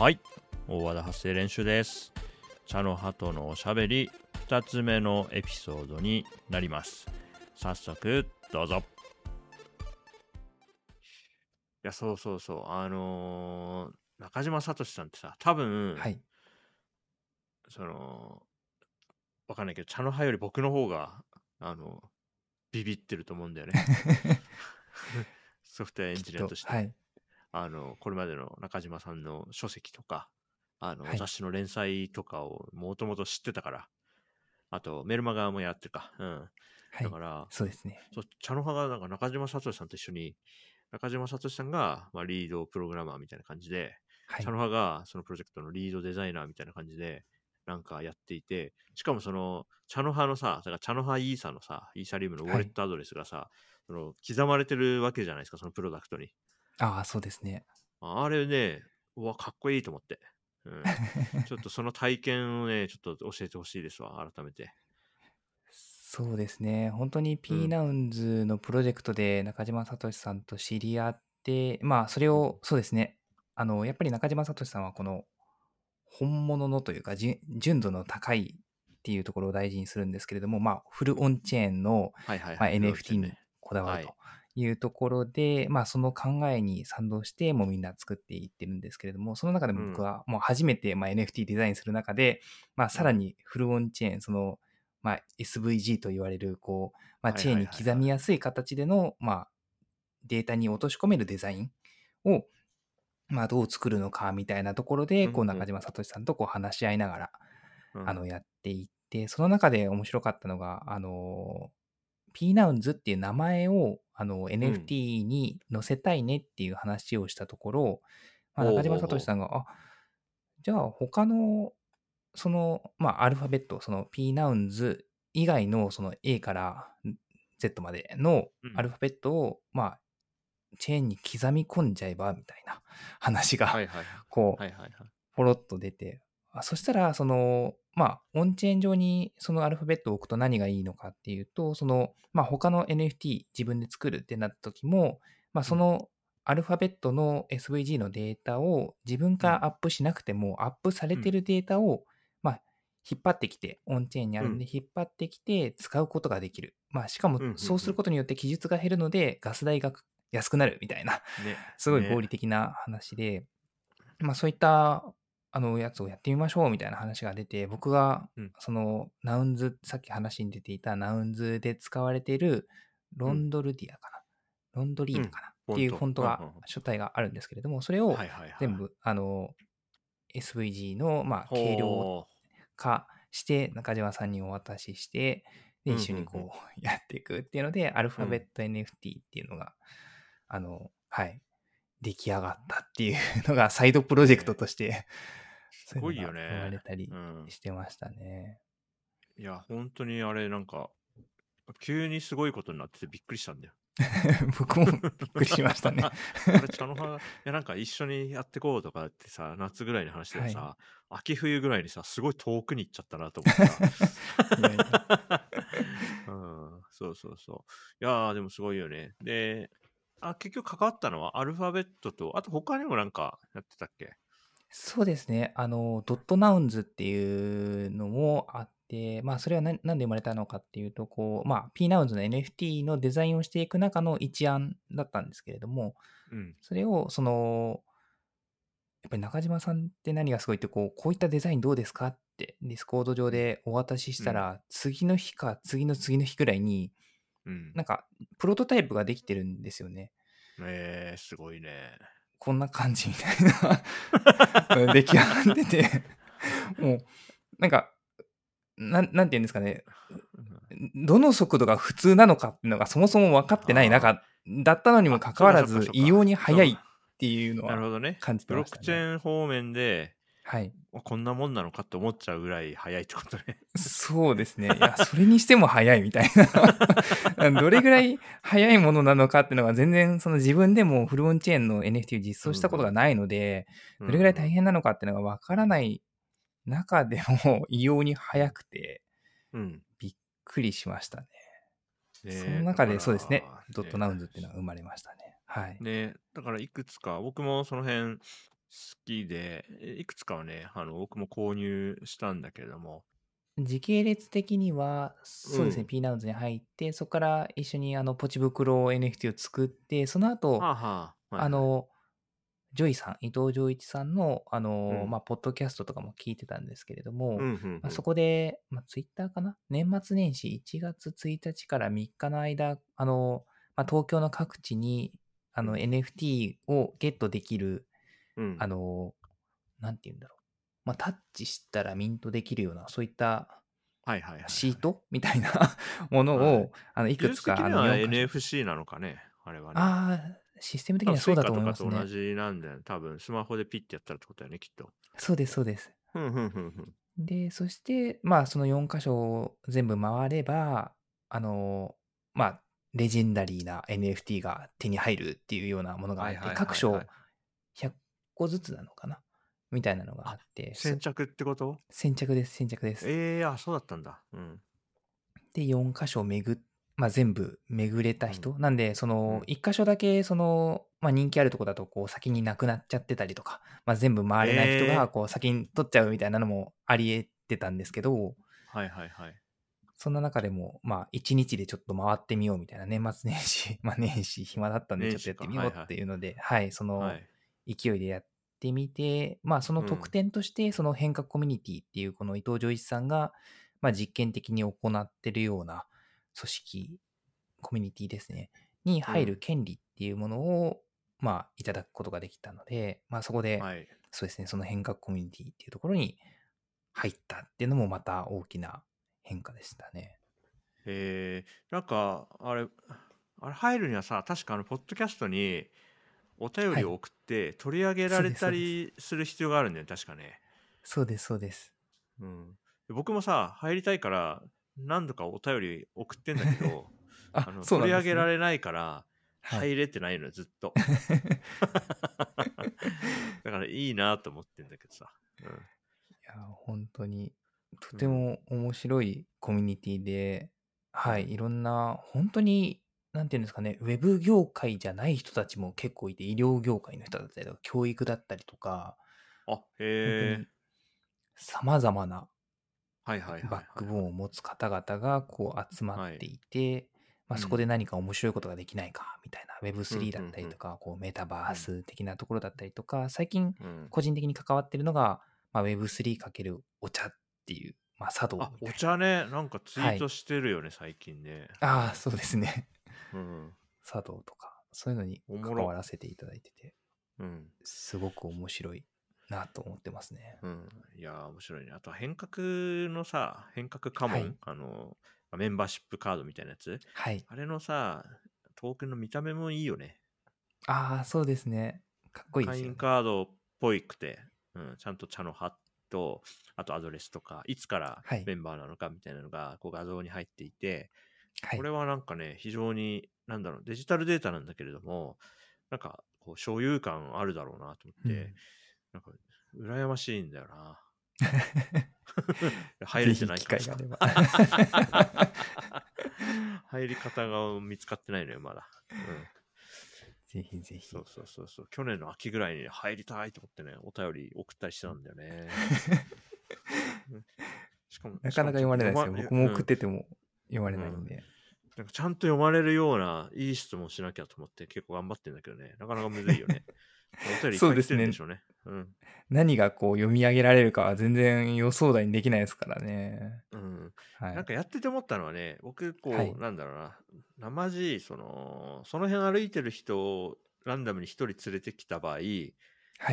はい。大和田発声練習です。茶の葉とのおしゃべり2つ目のエピソードになります。早速どうぞ。いやそうそうそう。あのー中島聡さんってさ多分、はい。そのわかんないけど茶の葉より僕の方があのビビってると思うんだよね。ソフトウェアエンジニアとして、はい。あのこれまでの中島さんの書籍とかあの、はい雑誌の連載とかをもともと知ってたからあとメルマガもやってるか、うん、はいだ。から、そうですね。そう茶の葉がなんか中島聡さんと一緒に中島聡さんが、まあ、リードプログラマーみたいな感じで、はい茶。の葉がそのプロジェクトのリードデザイナーみたいな感じでなんかやっていてしかもその茶の葉のさだから茶の葉イーサのさイーサリウムのウォレットアドレスがさ、その刻まれてるわけじゃないですかそのプロダクトにああ、そうですね。あれねうわかっこいいと思って、うん、ちょっとその体験をねちょっと教えてほしいですわ改めて。そうですね。本当に P ナウンズのプロジェクトで中島聡さんと知り合って、まあ、それを、そうですね。あの、やっぱり中島聡さんはこの本物のというか、純度の高いっていうところを大事にするんですけれども、まあ、フルオンチェーンの、まあ、はいはい。はい、NFT にこだわると。いうところで、まあ、その考えに賛同して、もうみんな作っていってるんですけれども、その中でも僕はもう初めて、まあ、NFT デザインする中で、まあ、さらにフルオンチェーン、その、まあ、SVG と言われる、こう、まあ、チェーンに刻みやすい形での、まあ、データに落とし込めるデザインを、まあ、どう作るのかみたいなところで、こう、中島聡さんとこう話し合いながら、うん。あの、やっていって、その中で面白かったのが、あの、p ナウンズっていう名前をあの NFT に載せたいねっていう話をしたところ、まあ、中島聡さんが、あ、じゃあ他の、その、まあ、アルファベット、その p ナウンズ以外のその A から Z までのうん。アルファベットを、まあ、チェーンに刻み込んじゃえばみたいな話が、こう、ポロッと出て、あそしたら、その、まあ、オンチェーン上にそのアルファベットを置くと何がいいのかっていうと、その、まあ、他の NFT 自分で作るってなった時も、まあ、そのアルファベットの SVG のデータを自分からアップしなくても、アップされてるデータを、まあ、引っ張ってきて、オンチェーンにあるんで引っ張ってきて使うことができる。まあ、しかもそうすることによって記述が減るので、ガス代が安くなるみたいな、ね。すごい合理ね的な話で、まあそういったあのやつをやってみましょうみたいな話が出て、僕がうん。そのナウンズ、さっき話に出ていたナウンズで使われているロンドルディアかな、ロンドリーヌかな、うん。っていうフォント。がフォントうんうんうん、書体があるんですけれども、それをはいはいはい全部、あの、SVG の、まあ、軽量ほ化して、中島さんにお渡しして、で、うんうんうん。一緒にこう、やっていくっていうので、アルファベット NFT っていうのが、あの、はい、出来上がったっていうのが、サイドプロジェクトとして、すごいよねそううのが生まれたりうん。してましたね。いや本当にあれなんか急にすごいことになっててびっくりしたんだよ。僕もびっくりしましたね。あれ茶の葉いやなんか一緒にやってこうとかってさ夏ぐらいに話しててさ、秋冬ぐらいにさすごい遠くに行っちゃったなと思ってさ いやいや。うん、そうそうそう。いやーでもすごいよね。であ結局関わったのはアルファベットとあと他にもなんかやってたっけ？そうですね。あの、ドットナウンズっていうのもあって、まあ、それは何なんで生まれたのかっていうと、こう、まあ、P ナウンズの NFT のデザインをしていく中の一案だったんですけれども、うん。それを、その、やっぱり中島さんって何がすごいって、こう、こういったデザインどうですかって、ディスコード上でお渡ししたら、次の日か次の次の日くらいに、うん。なんか、プロトタイプができてるんですよね。えー、すごいねこんな感じみたいな。出来上がってて、もう、なんか、なんなんていうんですかね、どの速度が普通なのかっていうのがそもそも分かってない中だったのにもかかわらず異様に速いっていうのはなるほどね。感じてブロッましたね。クチェーン方面ではい。あこんなもんなのかって思っちゃうぐらい早いってことねそうですね。いや、それにしても速いみたいな。どれぐらい速いものなのかっていうのが全然その自分でもフルオンチェーンの NFT を実装したことがないので、どれぐらい大変なのかっていうのがわからない中でも異様に速くてうんびっくりしましたね。ねその中でそうですね、 Dot Nouns っていうのは生まれましたね。はい。ねだからいくつか僕もその辺きで、えいくつかはね、あの、僕も購入したんだけれども、時系列的には、そうですね、うん。P ナウンズに入って、そこから一緒にあのポチ袋 NFT を作って、その後、はあはあ、はいはい。あ、の、 Joi さん、伊藤穰一さんの、あの、うん。まあ、ポッドキャストとかも聞いてたんですけれども、うんうんうん。まあ、そこで、まあ、ツイッターかな？年末年始1月1日から3日の間、あの、まあ、東京の各地に、あの、うん。NFT をゲットできる、うんあの、なんて言うんだろう。まあ、タッチしたらミントできるような、そういったはいはいはい。シートみたいな ものはいを、あの、いくつか、あの、技術的には4箇所 NFC なのかね、あれはね。ああ、システム的にはそうだと思いますね。と同じなんだよね。多分スマホでピッてやったらってことだよね、きっと。そうです、そうです。で、そして、まあ、その4箇所を全部回れば、あの、まあ、レジェンダリーな NFT が手に入るっていうようなものがあって、各所100個ずつなのかな？みたいなのがあって、先着ってこと？先着です、先着です。ええー、あ、そうだったんだ。うん。で、4箇所巡っ、まあ、全部巡れた人、うなんで、その、うん1箇所だけ、その、まあ、人気あるとこだと、こう、先になくなっちゃってたりとか、まあ、全部回れない人が、えーこう、先に取っちゃうみたいなのもあり得てたんですけど、はいはいはい。そんな中でも、まあ、1日でちょっと回ってみようみたいな、年末年始、まあ、年始暇だったんで、ちょっとやってみようっていうので、はい、そのはい。勢いでやってみて、まあ、その特典として、その変革コミュニティっていう、この伊藤浄一さんが、まあ、実験的に行ってるような組織、コミュニティですね、に入る権利っていうものを、まあ、いただくことができたので、まあ、そこで、はい。そうですね、その変革コミュニティっていうところに入ったっていうのもまた大きな変化でしたね。えー、なんか、あれ、あれ入るにはさ、確かあの、ポッドキャストにお便りを送って取り上げられたりする必要があるんだよね、確かね。そうです、そうです。うん。僕もさ、入りたいから、何度かお便り送ってんだけど、ああのね、取り上げられないから、はい入れてないのよ、ずっと。だからいいなと思ってんだけどさ。うんいや、本当に、とても面白いコミュニティで、はい、いろんな、本当に、なんていうんですかね、ウェブ業界じゃない人たちも結構いて、医療業界の人だったりとか、教育だったりとか、あ、本当へえに。様々なはいはいはい、はい。バックボーンを持つ方々がこう集まっていて、まあ、うんそこで何か面白いことができないかみたいな、うん Web3 だったりとか、こうメタバース的なところだったりとか、最近うん、個人的に関わってるのが、まあ、Web3× お茶っていう、まあ、茶道みあたい、なお茶ね、なんかツイートしてるよね、最近ね。ああ、そうですね。うん。茶道とか、そういうのに関わらせていただいてて、うん。すごく面白いなと思ってますね。うん。いやー、面白いね。あとは変革のさ、変革家紋、はいあの、メンバーシップカードみたいなやつ。はい。あれのさ、トークンの見た目もいいよね。ああ、そうですね。かっこいいです会員。カードっぽいくて、うん、ちゃんと茶の葉と、あとアドレスとか、いつからはいメンバーなのかみたいなのがこう画像に入っていて、はいこれはなんかね、非常に、なんだろう、デジタルデータなんだけれども、なんか、こう、所有感あるだろうなと思って、うんなんか、羨ましいんだよな。入れてないからさぜひ機会があれば。入り方が見つかってないのよ、まだ。うん。ぜひぜひ。そうそうそうそう。去年の秋ぐらいに入りたいと思ってね、お便り送ったりしてたんだよね。うんしかも、なかなか読まれないですよ。僕も送っうんてても読まれないんで。なんかちゃんと読まれるようないい質問しなきゃと思って結構頑張ってんだけどね。なかなかむずいよね。お便りいっぱい 来てるんでしょうね。うん。何がこう読み上げられるかは全然予想だにできないですからね。うん。はい。なんかやってて思ったのはね、僕、こう、はいなんだろうな、生地、その、その辺歩いてる人をランダムに一人連れてきた場合、はい。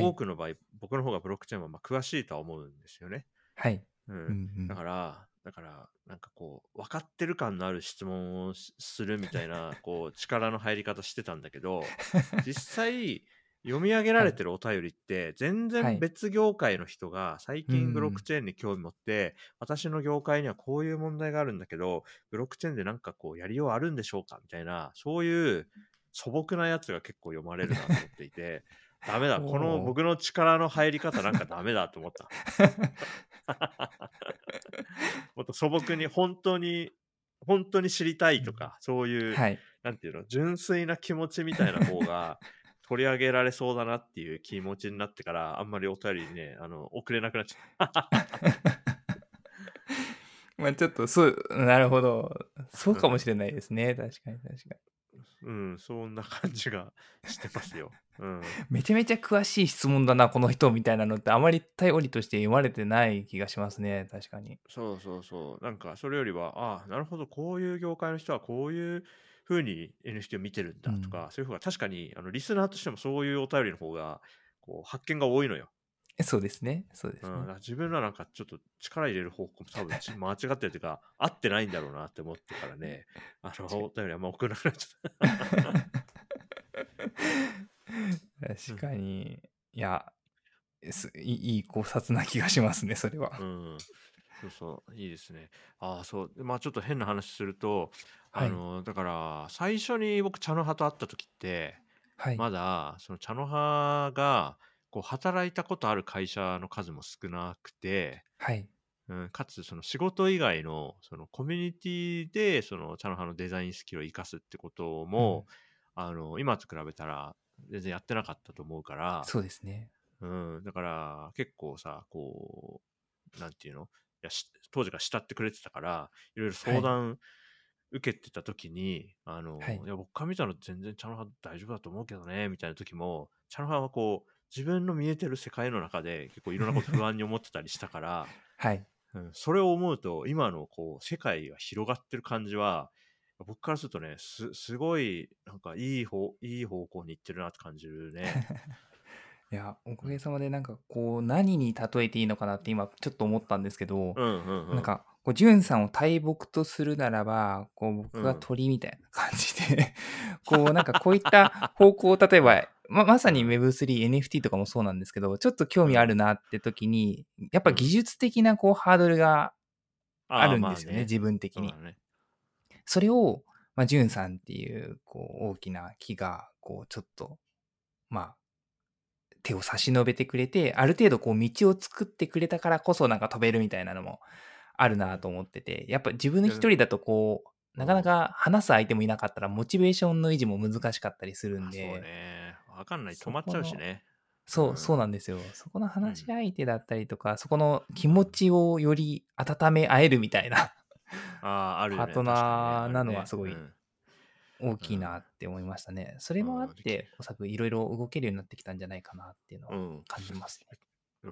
多くの場合、僕の方がブロックチェーンはまあ詳しいとは思うんですよね。はい。うん。うんうんだから、だから、なんかこう、分かってる感のある質問をしするみたいな、こう、力の入り方してたんだけど、実際、読み上げられてるお便りって、全はい。然別業界の人が最うん近ブロックチェーンに興味持って、私の業界にはこういう問題があるんだけど、ブロックチェーンでなんかこう、やりようあるんでしょうかみたいな、そういう素朴なやつが結構読まれるなと思っていて、ダメだ、この僕の力の入り方なんかダメだと思った。もっと素朴に本当に本当に知りたいとか、そういう、はい。なんていうの純粋な気持ちみたいな方が取り上げられそうだなっていう気持ちになってから、あんまりお便りね、あの、送れなくなっちゃった。まあちょっとそう、なるほど。そうかもしれないですね。確かに確かうん、そんな感じがしてますよ。うん。に。めちゃめちゃ詳しい質問だな、この人みたいなのってあまり頼りとして読まれてない気がしますね。確かに。そうそうそう。なんか、それよりは、ああ、なるほど、こういう業界の人はこういう風に NFT を見てるんだとか、そういうふうが確かに、あの、リスナーとしてもそういうお便りの方が、こう、発見が多いのよ。え そうですね。そうですうん、だね。から自分らなんかちょっと力入れる方向も多分ち間違ってるというか、合ってないんだろうなって思ってからね、あの、お便りあんま送らなくなっちゃった。確かに。いや、すいい考察な気がしますね、それは。うん。そうそう、いいですね。ああ、そう。でまあちょっと変な話すると、はい。あの、だから、最初に僕、茶の葉と会った時って、はい。まだ、その茶の葉が、こう、働いたことある会社の数も少なくて、はい。うん、かつ、その仕事以外の、そのコミュニティで、その茶の葉のデザインスキルを活かすってことうん。も、あの、今と比べたら、全然やってなかったと思うから、そうですね。うん、だから、結構さ、こう、なんていうの？いやし当時から慕ってくれてたから、いろいろはい。相談受けてた時に、あの、はい。いや、僕から見たら全然茶の葉大丈夫だと思うけどね、みたいな時も、茶の葉はこう、自分の見えてる世界の中で結構いろんなこと不安に思ってたりしたから、はい。うん、それを思うと、今のこう、世界が広がってる感じは、僕からするとね、す、すごい、なんかいい方、いい方向に行ってるなって感じるね。いや、おうん。かげさまでなんかこう、何に例えていいのかなって今ちょっと思ったんですけど、うんうんうん。なんか、こう、ジュンさんを大木とするならば、こう、う僕がん。鳥みたいな感じで こう、なんかこういった方向を、例えば、ま、まさにうん Web3、NFT とかもそうなんですけど、ちょっと興味あうん。るなって時に、やっぱ技うん。術的なこう、ハードルがあるんですよね、まあね。自分的に。そね。それを、まあ、ジュンさんっていう、こう、大きな木が、こう、ちょっと、まあ、手を差し伸べてくれて、ある程度こう道を作ってくれたからこそなんか飛べるみたいなのもあるうん。なと思ってて、やっぱ自分でいや、でも、一人だとこう、うん。なかなか話す相手もいなかったらモチベーションの維持も難しかったりするんあ、そうで、ね。わかんない。止そまっちゃうしね。う。そう、そうんなんですよ。そこのうん。話し相手だったりとか、そこの気持うん。ちをより温め合えるみたいなああ、あるよね。パート。ナーな。のはすごいうん。大う。きいなんって思いましたね。それもあって、おそらくいろいろ動けるようになってきたんじゃないかなっていうのはうん。感じますね。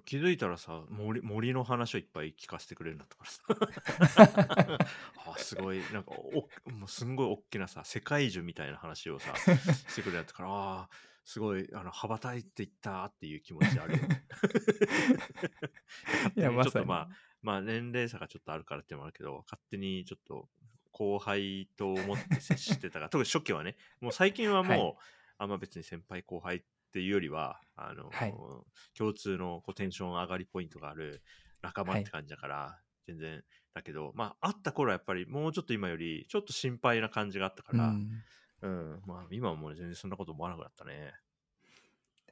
気づいたらさ、森森の話をいっぱい聞かせてくれるんだったからさ。あ、すごい、なんか、おもうすんごい大きなさ、世界樹みたいな話をさ、してくれるんだったから、ああ、すごい、あの、羽ばたいていったっていう気持ちある いや、まさに。ちょっとまあ、まあ年齢差がちょっとあるからってもあるけど、勝手にちょっと後輩と思って接してたから、特に初期はね、もう最近ははい。もう、あんま別に先輩後輩っていうよりは、あの、はい。共通のこうテンション上がりポイントがある仲間はい。って感じだから、全然、だけど、まあ、会った頃はやっぱりもうちょっと今より、ちょっと心配な感じがあったから、うん。うん、まあ、今はもう全然そんなこと思わなくなったね。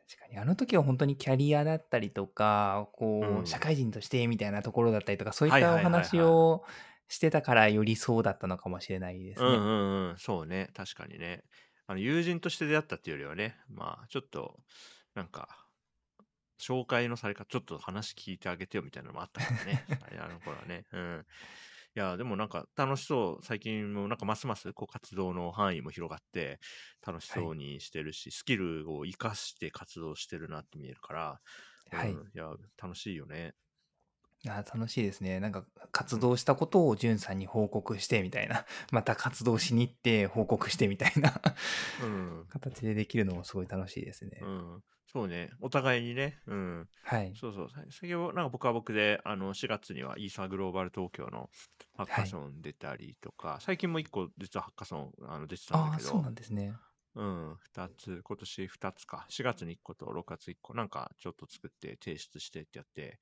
確かに、あの時は本当にキャリアだったりとか、うこう、社ん。会人としてみたいなところだったりとか、そういっはいたお。話をしてたから、よりそうだったのかもしれないですね。うんうんうん、そうね、確かにね。あの友人として出会ったっていうよりはね、まあ、ちょっと、なんか、紹介のされ方、ちょっと話聞いてあげてよみたいなのもあったからね、あの頃はね。うん。いや、でもなんか楽しそう、最近もなんかますますこう活動の範囲も広がって、楽しはい。そうにしてるし、スキルを活かして活動してるなって見えるから、うはい。ん、いや、楽しいよね。あー楽しいですね。なんかうん、活動したことをじゅんさんに報告してみたいな。また活動しに行って報告してみたいな。うん、形でできるのもすごい楽しいですうね。ん、そうね、お互いにね、うん、はい。そうそう、さ先ほど、なんか僕は僕で、あの、4月にはイーサーグローバル東京のハッはい。カソン出たりとか、最近も1個実はハッカソンあの出てたんだああ、そうなけど、んですね。うん、2つ、今年2つか、4月に1個と6月1個、なんかちょっと作って提出してってやって、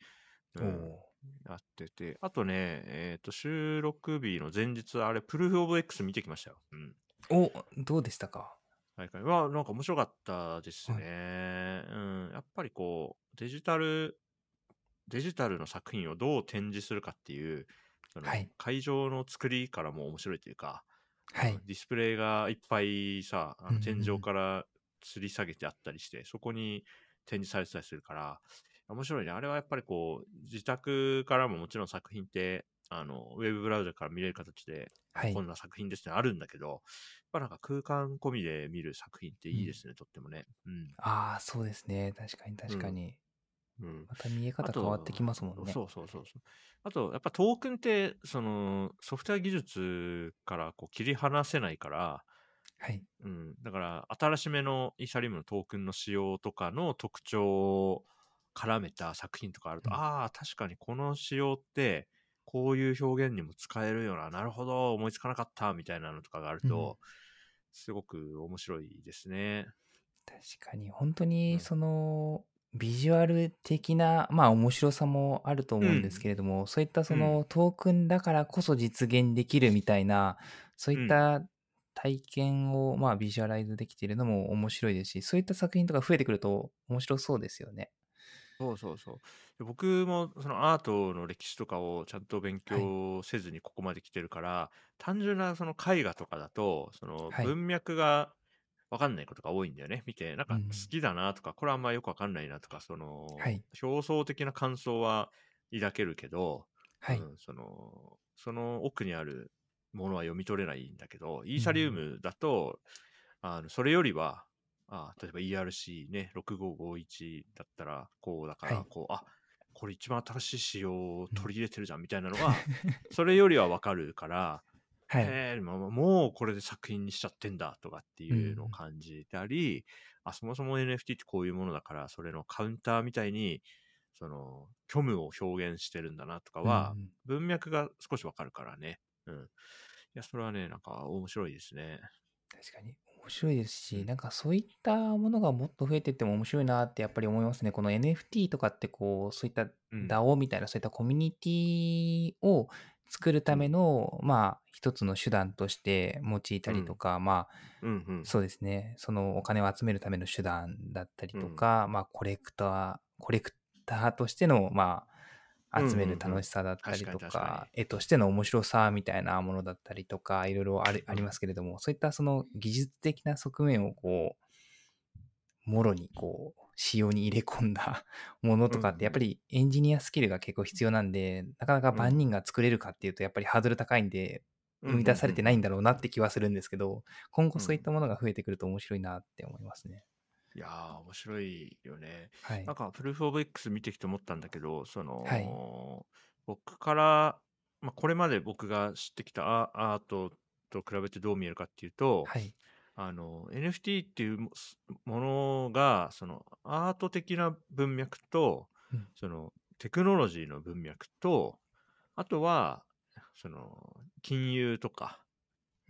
うおん、おやってて、あとね、えっと、収録日の前日、あれ、プルーフオブ X 見てきましたよ。うん。ー。お、どうでしたか？大会は、なんか面白かったですはい。ね。うん。やっぱりこう、デジタル、デジタルの作品をどう展示するかっていう、そのはい。会場の作りからも面白いというか、はい。うんディスプレイがいっぱいさ、あうんうの天井ん。から吊り下げてあったりして、そこに展示されてたりするから、面白いね。あれはやっぱりこう、自宅からももちろん作品って、あの、ウェブブラウザから見れる形で、はいこんな作品ですね、あるんだけど、やっぱなんか空間込みで見る作品っていいですね、とってもね。うん。ああ、そうですね。確かに確かに。うん。また見え方変わってきますもんね。そうそうそうそう。あと、やっぱトークンって、その、ソフトウェア技術からこう切り離せないから、はい。うん、だから、新しめのイーサリウムのトークンの仕様とかの特徴を絡めた作品とかあると、うん。ああ、確かにこの仕様って、こういう表現にも使えるような、なるほど、思いつかなかった、みたいなのとかがあると、すごく面白いですね。確かに、本当うん。にその、ビジュアル的な、まあ面白さもあると思うんですけれども、そういったそのトークンだからこそ実現できるみたいな、そういった体験をまあビジュアライズできているのも面白いですし、そういった作品とか増えてくると面白そうですよね。そうそうそう。で僕もそのアートの歴史とかをちゃんと勉強せずにここまで来てるから、単純なその絵画とかだと、そのはい文脈がわかんないことが多いんだよね。見て、なんかうん好きだなとか、これあんまよくわかんないなとか、その、はい表層的な感想は抱けるけど、はい。うんその、その奥にあるものは読み取れないんだけど、イーサリウムだと、あのそれよりは、あ例えば ERC ね、6551だったらこうだから、はい。こう、あこれ一番新しい仕様を取り入れてるじゃんみたいなのは、それよりはわかるから、はい。へえもうもうこれで作品にしちゃってんだとかっていうのを感じたり、あそもそも NFT ってこういうものだからそれのカウンターみたいにその虚無を表現してるんだなとかは、うんうん。文脈が少しわかるからね。うん。いやそれはねなんか面白いですね。確かに面白いですし、うん。なんかそういったものがもっと増えていっても面白いなってやっぱり思いますね。この NFT とかってこう、そういったうん。DAO みたいな、そういったコミュニティを作るための、まあ、一つの手段として用いたりとか、まうんうん。あ、そうですね、そのお金を集めるための手段だったりとか、まあ、コレクター、コレクターとしての、まあ、集める楽しさだったりとか絵としての面白さみたいなものだったりとか、いろいろありますけれども、そういったその技術的な側面をこう、もろにこう、仕様に入れ込んだ ものとかって、やっぱりエンジニアスキルが結構必要なんで、なかなか万人が作れるかっていうと、やっぱりハードル高いんで、生み出されてないんだろうなって気はするんですけど、今後そういったものが増えてくると面白いなって思いますね。いやー面白いよねはいなん。かプルーフ・オブ・ X 見てきて思ったんだけどその、はい僕から、まあ、これまで僕が知ってきたアアートと比べてどう見えるかっていうと、はい。あの NFT っていうもものがそのアート的な文脈と、うんそのテクノロジーの文脈とあとはその金融とか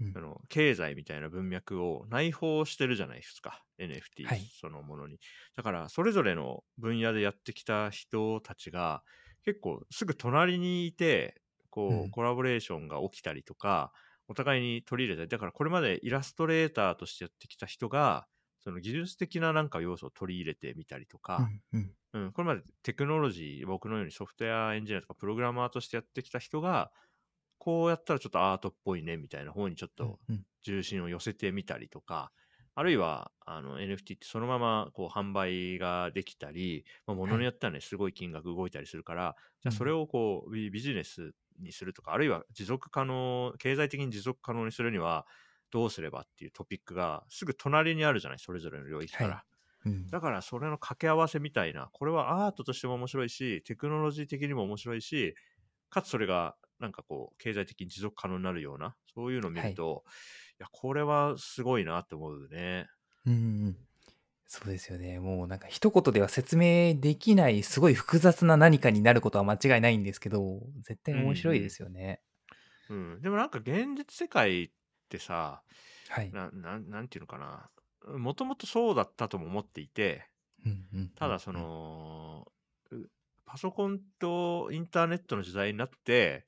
うん。その経済みたいな文脈を内包してるじゃないですか。NFT はい。そのものに、だからそれぞれの分野でやってきた人たちが結構すぐ隣にいてこう、うん。コラボレーションが起きたりとかお互いに取り入れたり。だからこれまでイラストレーターとしてやってきた人がその技術的ななんか要素を取り入れてみたりとか、うんうん。うん、これまでテクノロジー、僕のようにソフトウェアエンジニアとかプログラマーとしてやってきた人が、こうやったらちょっとアートっぽいねみたいな方にちょっとうん。重心を寄せてみたりとか、あるいはあの NFT ってそのままこう販売ができたり、まあ、物によってはね、すごい金額動いたりするから、じゃあそれをこうビビジネスにするとか、あるいは持続可能、経済的に持続可能にするにはどうすればっていうトピックがすぐ隣にあるじゃない、それぞれの領域から。はい。うん。だからそれの掛け合わせみたいな、これはアートとしても面白いし、テクノロジー的にも面白いし、かつそれがなんかこう、経済的に持続可能になるような、そういうのを見ると、い、や、これはすごいなって思うね。うんうんそうですよね。もうなんか一言では説明できないすごい複雑な何かになることは間違いないんですけど、絶対面白いですよね。うん。でもなんか現実世界ってさ、はい。ななんなんていうのかな、もともとそうだったとも思っていて、うんうんただそ、の、うパソコンとインターネットの時代になって、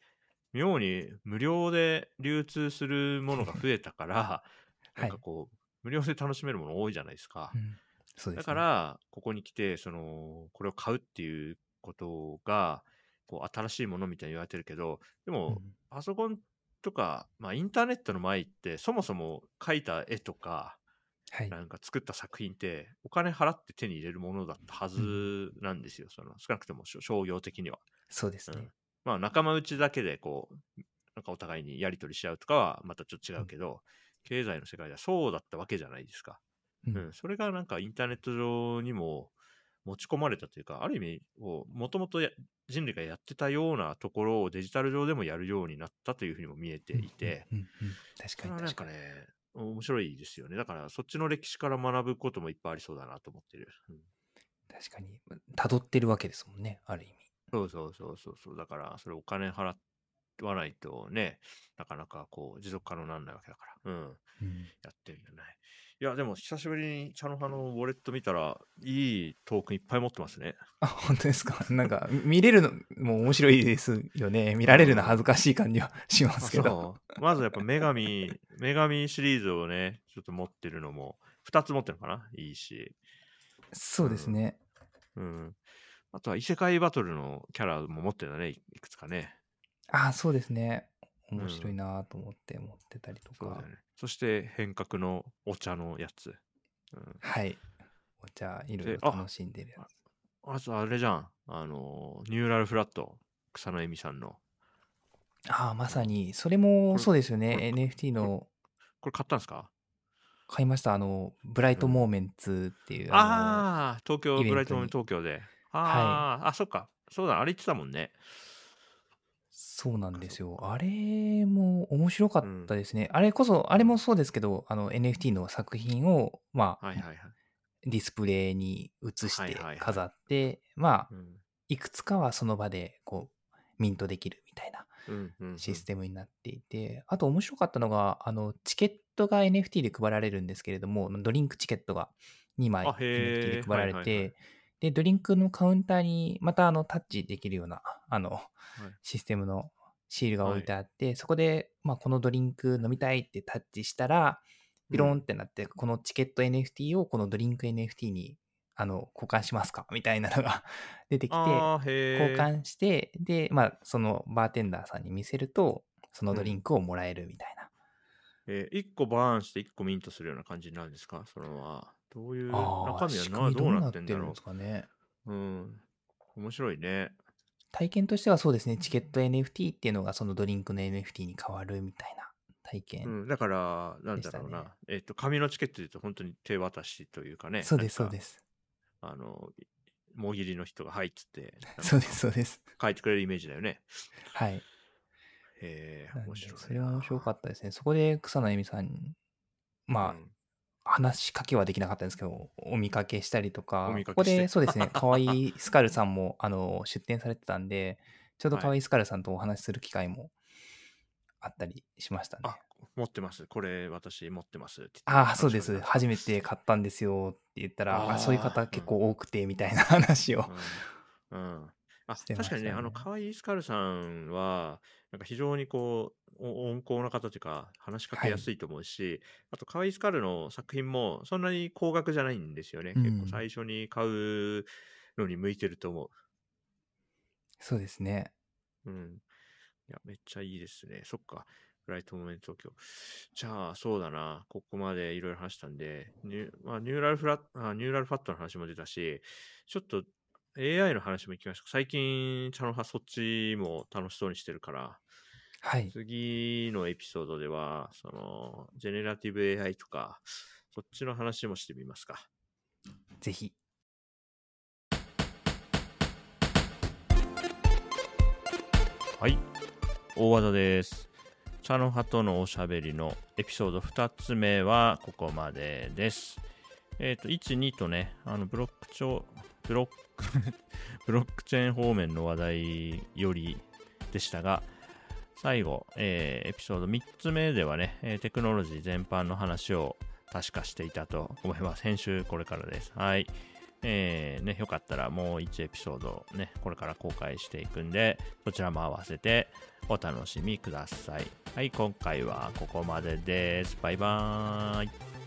妙に無料で流通するものが増えたから、はいなんかこう、無料で楽しめるもの多いじゃないですか。うんそうですねだから、ここに来て、その、これを買うっていうことが、こう、新しいものみたいに言われてるけど、でも、うんパソコンとか、まあ、インターネットの前って、そもそも描いた絵とか、はい。なんか作った作品ってお金払って手に入れるものだったはずなんですよ。その少なくとも商商業的には。そうですね。うんまあ仲間内だけでこう、なんかお互いにやり取りし合うとかはまたちょっと違うけど、経済の世界ではそうだったわけじゃないですか。うんうん、それがなんかインターネット上にも持ち込まれたというか、ある意味、もともと人類がやってたようなところをデジタル上でもやるようになったというふうにも見えていて、うんうんうん確かかに確かに。ね、面白いですよね。だからそっちの歴史から学ぶこともいっぱいありそうだなと思ってる。うん確かに。辿ってるわけですもんね、ある意味。そうそうそうそうそう。だから、それお金払わないとね、なかなかこう持続可能にならないわけだから。うん。うんやってるんじゃない。いや、でも久しぶりに茶の葉のウォレット見たら、いいトークンいっぱい持ってますね。あ、本当ですか？なんか、見れるのも面白いですよね。見られるの恥ずかしい感じはしますけど。まずやっぱ女神、女神シリーズをね、ちょっと持ってるのも、2つ持ってるのかな？いいし。そうですね。うん。あとは異世界バトルのキャラも持ってるんだね、いいくつかね。あ、そうですね。面白いなと思って持ってたりとか。そうだよね。そして変革のお茶のやつ。うん、はい。お茶、いろいろ楽しんでるやつ。あとあれじゃん。あの、ニューラルフラット、草野恵美さんの。ああ、まさに、それもそうですよね。NFT のこれ買ったんですか？買いました。あの、ブライトモーメンツっていう。ああ、東京、ブライトモン東京で。ああ、あ、そっか。そうだ、あれ言ってたもんね。そうなんですよ。あれも面白かったですね。あれこそ、あれもそうですけど、あの NFT の作品を、まあ、はいはいはい。ディスプレイに映して飾って、まあ、うんいくつかはその場でこう、ミントできるみたいなシステムになっていて、あと面白かったのが、あの、チケットが NFT で配られるんですけれども、ドリンクチケットが2枚 NFT ーで配られて、で、ドリンクのカウンターにまたあのタッチできるような、あの、システムのシールが置いてあって、そこで、まあ、このドリンク飲みたいってタッチしたら、ピローンってなって、このチケット NFT をこのドリンク NFT にあの交換しますかみたいなのが 出てきて、交換して、で、まあ、そのバーテンダーさんに見せると、そのドリンクをもらえるみたいな。えー、1個バーンして1個ミントするような感じになるんですか？それは。どういう、中身はなどうなっててんだろるんですかね。う。うん。面白いね。体験としてはそうですね、チケット NFT っていうのがそのドリンクの NFT に変わるみたいな体験。うん、だから、なんだろうな。えっ、と、紙のチケットで言うと本当に手渡しというかね。そうです、そうす。です。あの、もぎりの人が入って、なんかそうです、そうです。書いてくれるイメージだよね。はい。へえ、なんで面白いな。それは面白かったですね。そこで草野恵美さんに、まあ、うん話しかけはできなかったんですけど、お見かけしたりとか、お見かここけしてでそうですね、河合スカルさんもあの出展されてたんで、ちょうど河合スカルさんとお話しする機会もあったりしましたね。あ、持ってます。これ私持ってますって言ってああ、そうです。初めて買ったんですよって言ったら、あそういう方結構多くてみたいな話を。うん。うんあ確かにね、あの、河合スカルさんは、なんか非常にこう、お温厚な方というか、話しかけやすいと思うし、あと、河合スカルの作品も、そんなに高額じゃないんですよね。うん結構最初に買うのに向いてると思そうですね。う。うん。いや、めっちゃいいですね。そっか。フライトモーメント東京。じゃあ、そうだな。ここまでいろいろ話したんで、ニュ,、まあ、ニューラルフラッあニューラルファットの話も出たし、ちょっと AI の話も行きました。最近、茶の葉そっちも楽しそうにしてるから、はい。次のエピソードでは、その、ジェネラティブ AI とか、そっちの話もしてみますか。ぜひ。はい。大和田です。茶の葉とのおしゃべりのエピソード2つ目はここまでです。えっ、と、1、2とね、あのブロックチョ、ブロック、ブロックチェーン方面の話題よりでしたが、最後、えーエピソード3つ目ではね、えテクノロジー全般の話を確かしていたと思います。編集これからです。はい。えーね、よかったらもう1エピソードね、これから公開していくんで、そちらも合わせてお楽しみください。はい、今回はここまでです。バイバーイ。